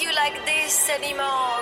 you like this anymore.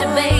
should be.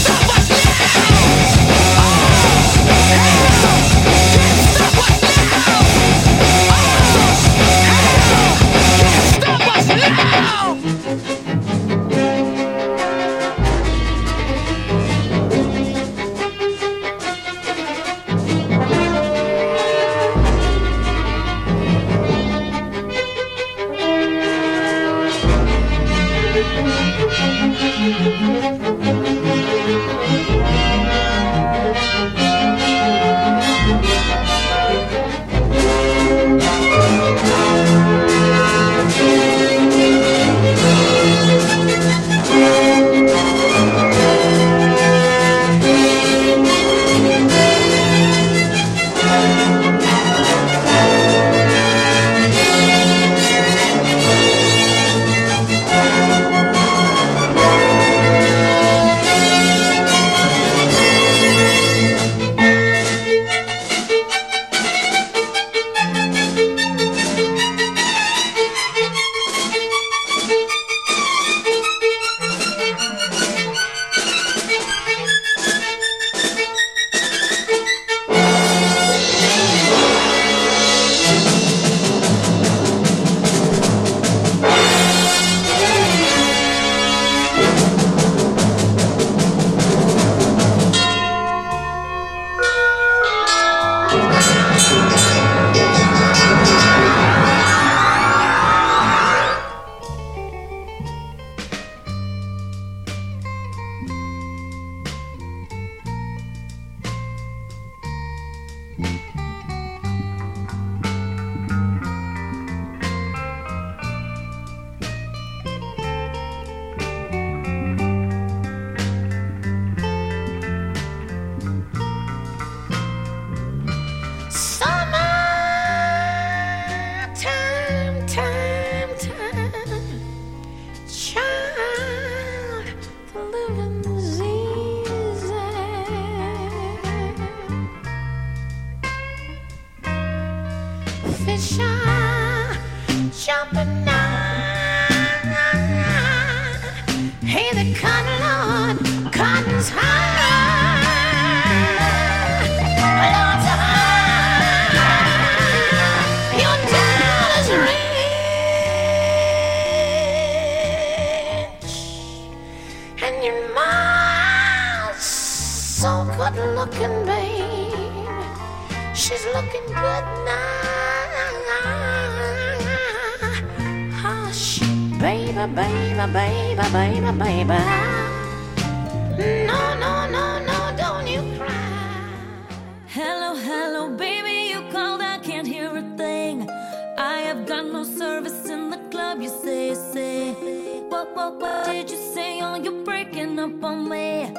did you say? Oh, you're breaking up on me.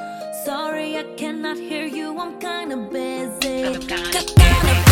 Sorry, I cannot hear you. I'm kinda busy. I'm kinda busy.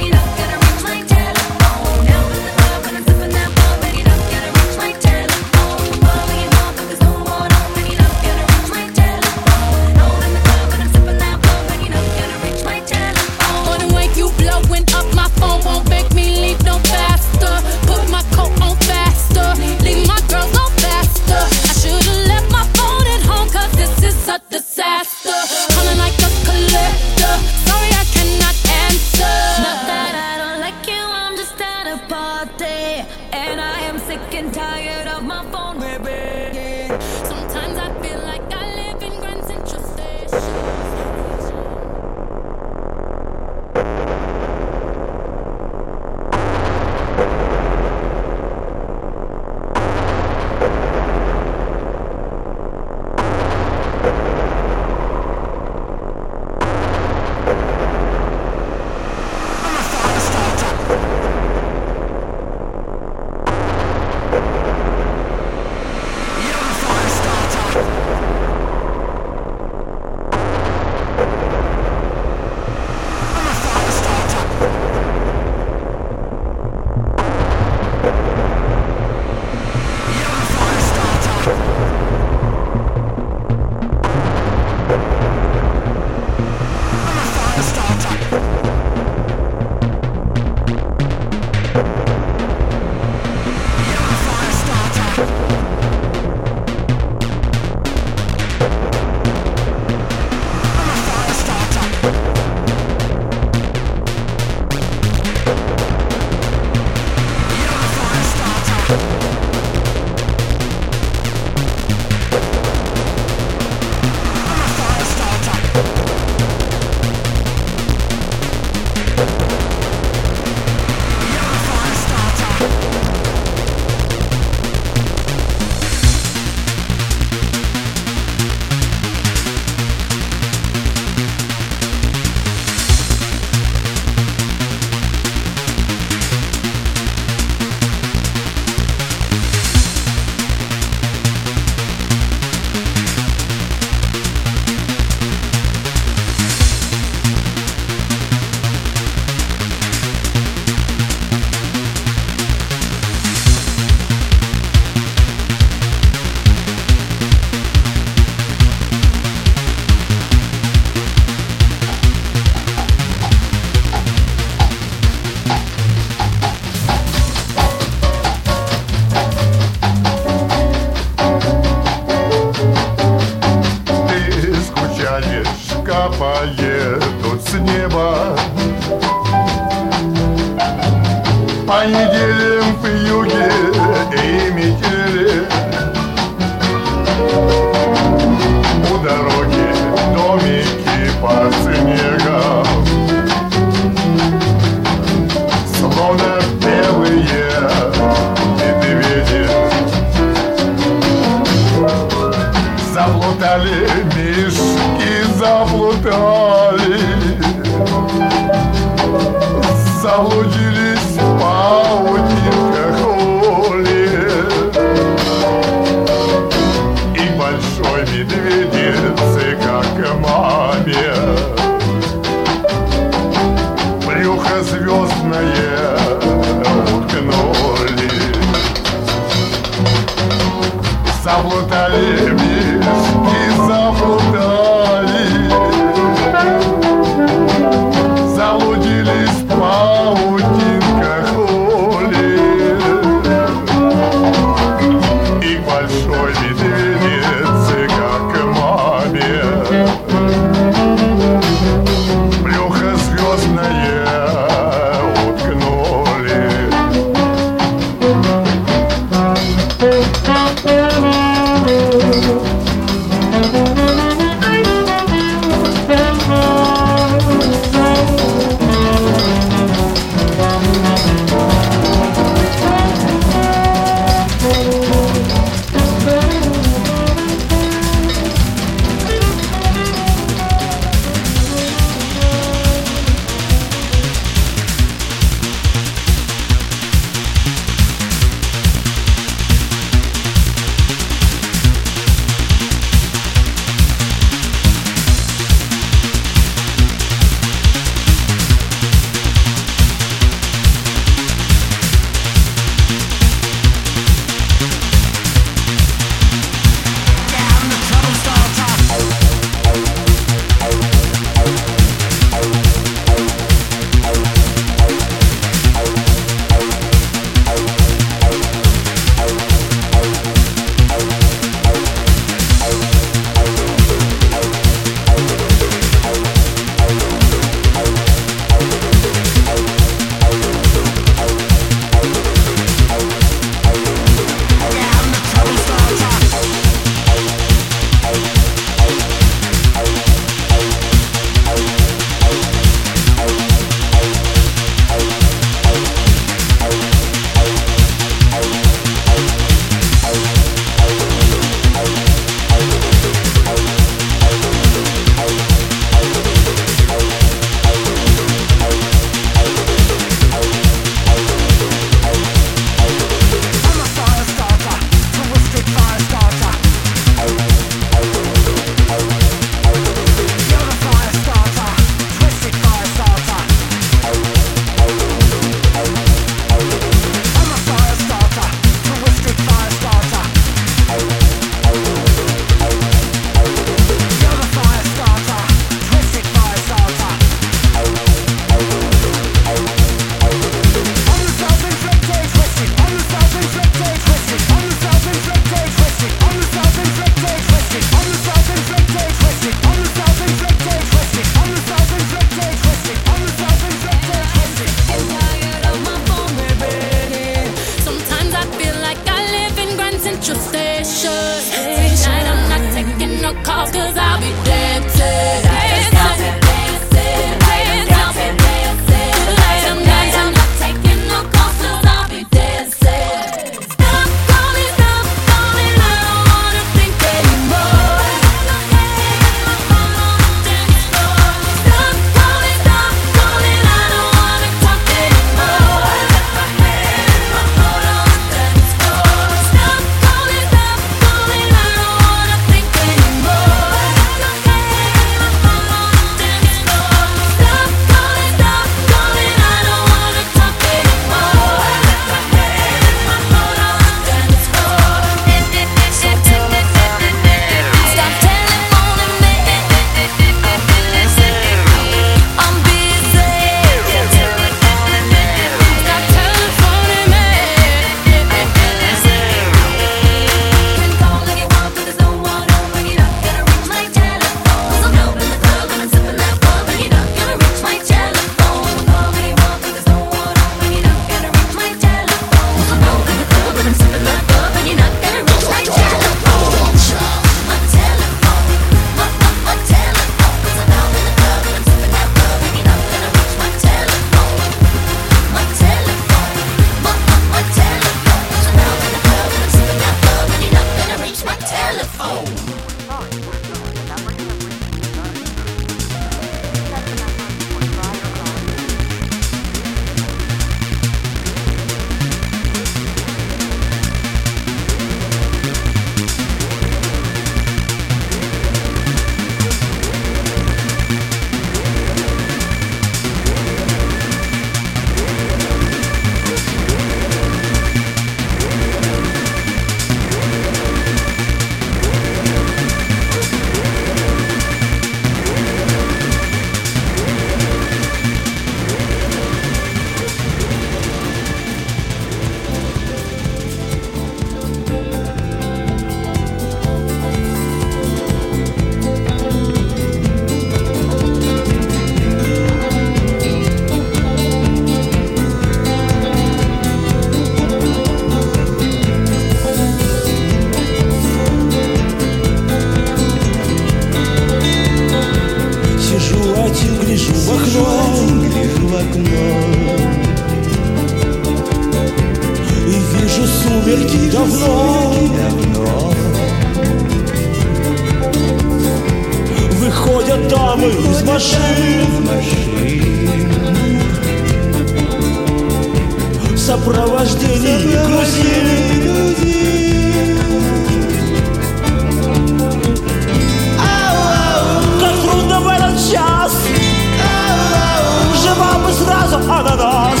ананас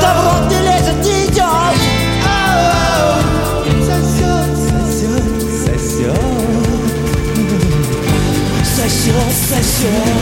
Да в рот не лезет, не идет Сосет, сосет, сосет. Сосет, сосет.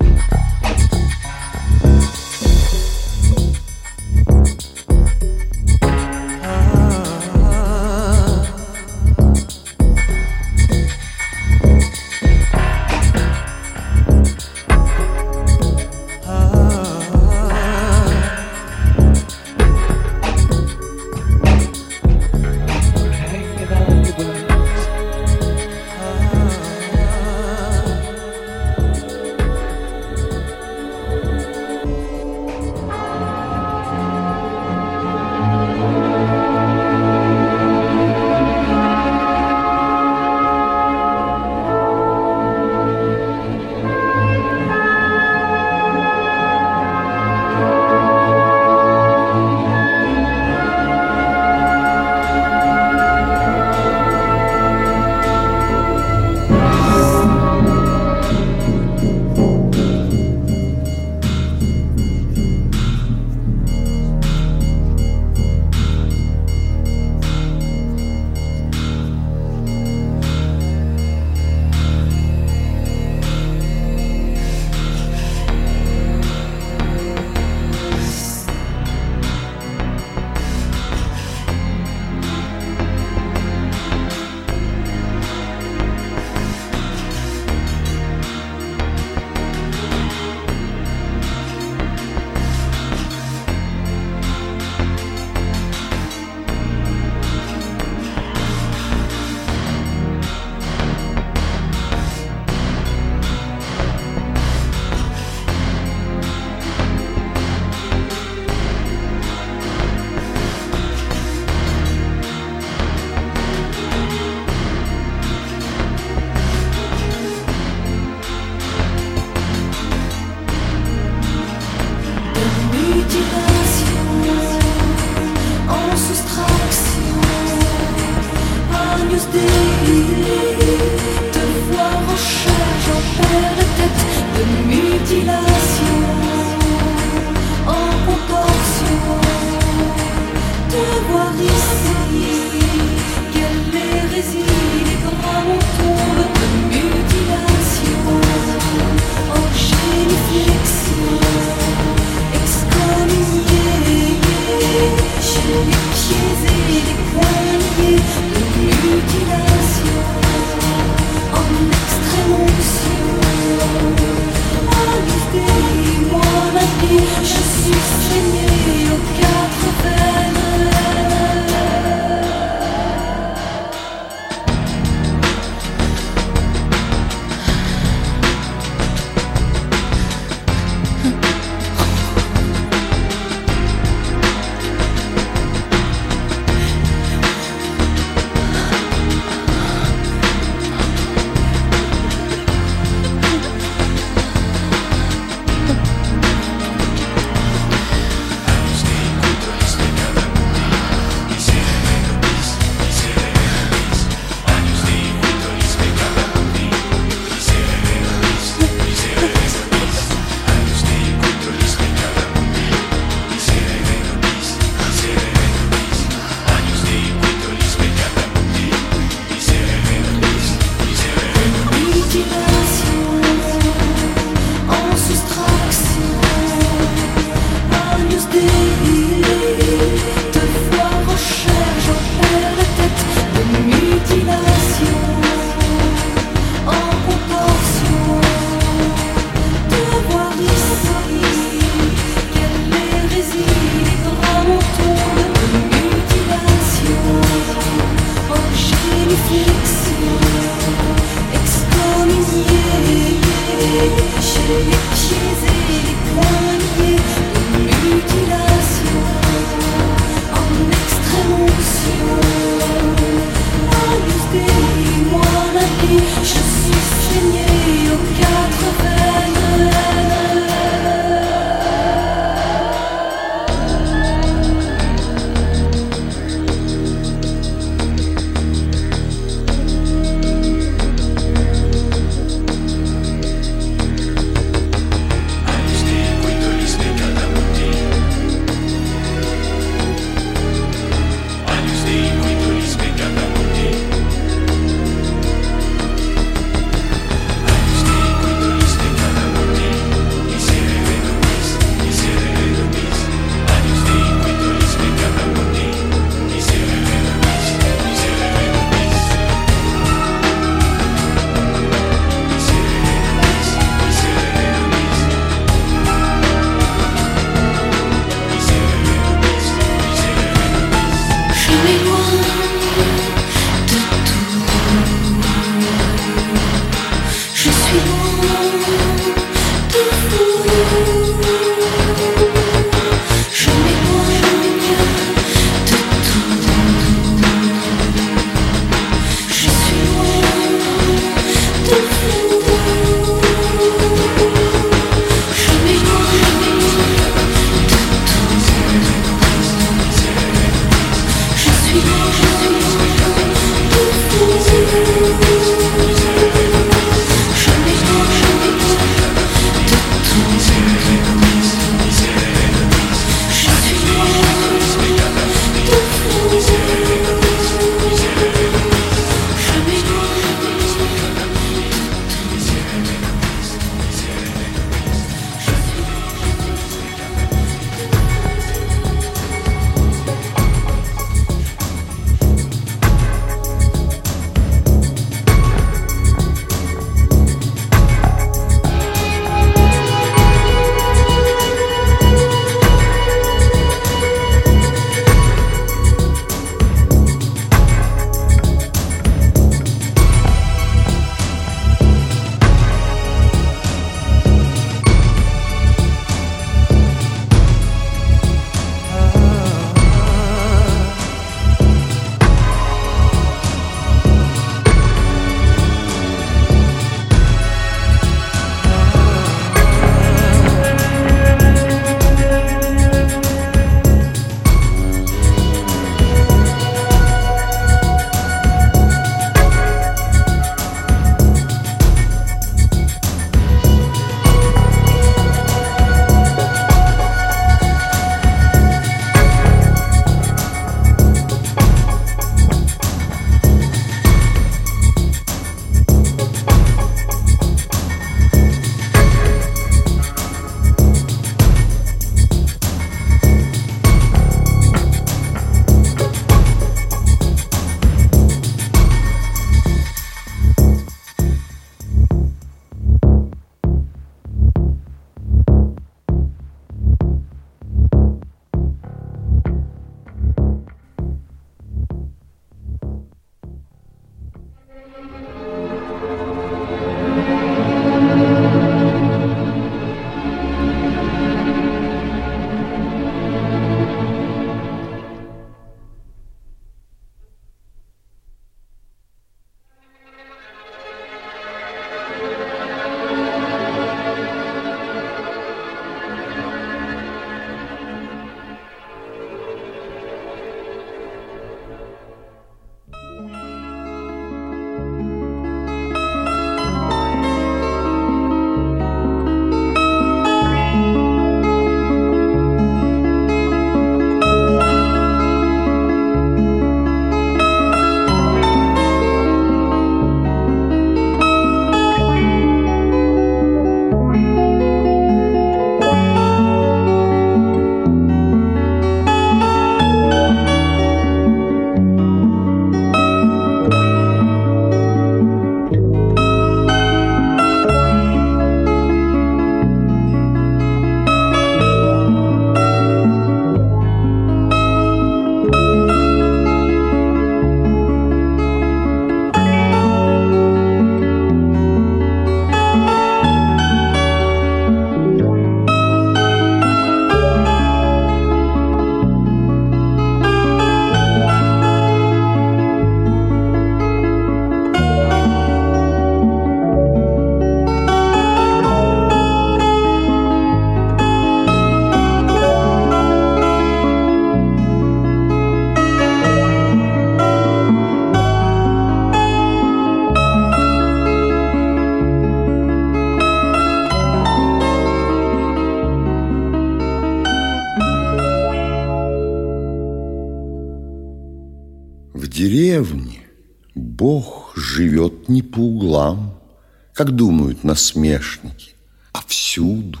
Как думают насмешники, а всюду.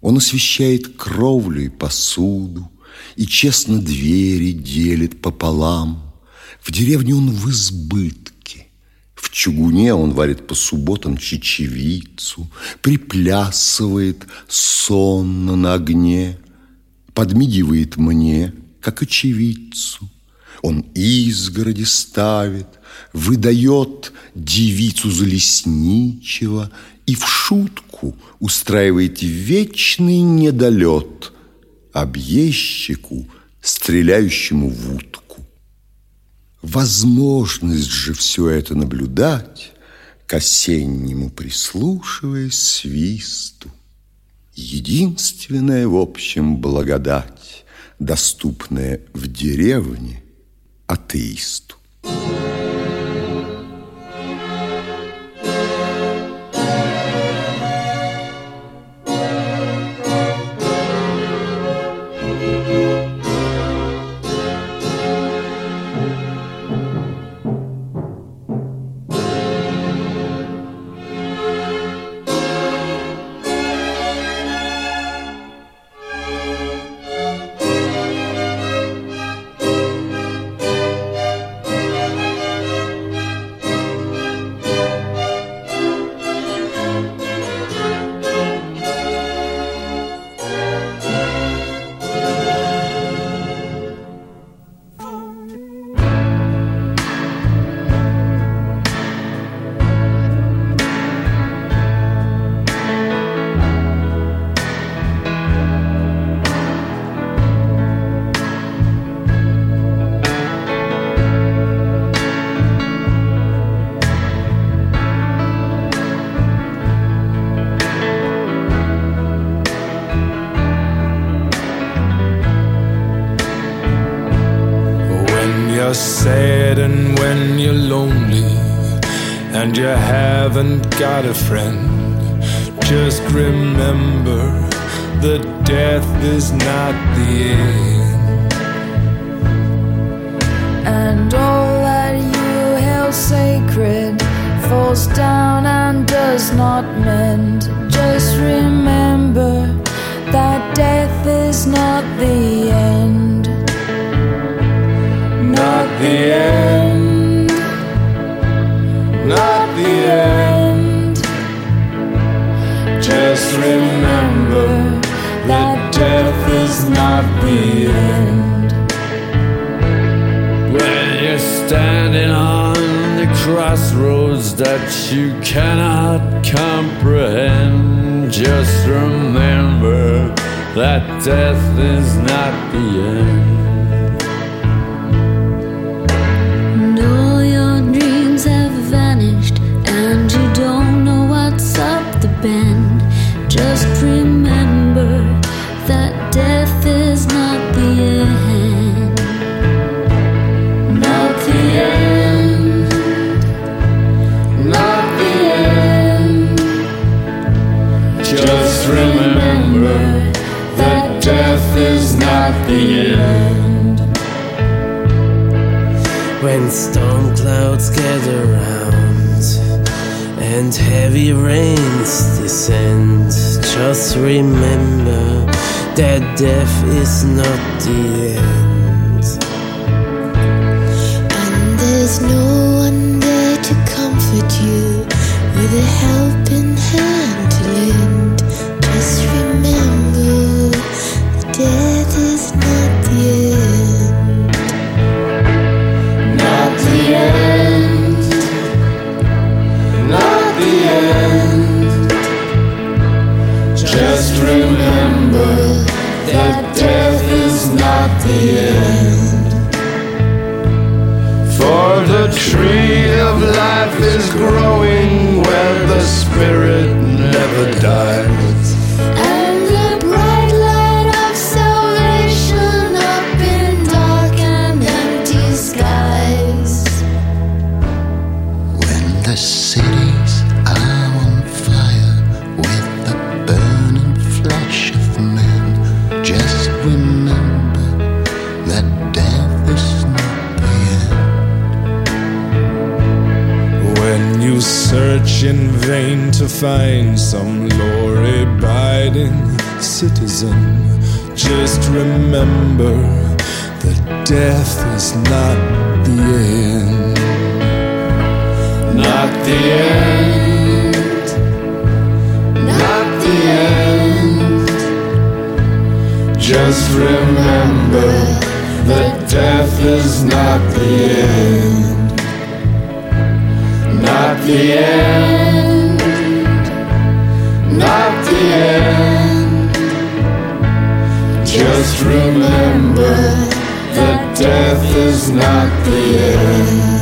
Он освещает кровлю и посуду, и честно двери делит пополам. В деревне он в избытке, в чугуне он варит по субботам чечевицу, приплясывает сонно на огне, подмигивает мне, как очевидцу. Он изгороди ставит, выдает девицу за лесничего и в шутку устраивает вечный недолет объездчику, стреляющему в утку. Возможность же все это наблюдать, к осеннему прислушиваясь свисту. Единственная, в общем, благодать, доступная в деревне ateisto. You're standing on the crossroads that you cannot comprehend, just remember that death is not the end. The end. When storm clouds gather round and heavy rains descend, just remember that death is not the end. And there's no one there to comfort you with a helping hand to lend. Just remember that death spirit never dies. And the bright light of salvation up in dark and empty skies. When the cities in vain to find some law abiding citizen. Just remember that death is not the end. Not the end. Not the end. Just remember that death is not the end. The end. Not the end. Just remember that death is not the end.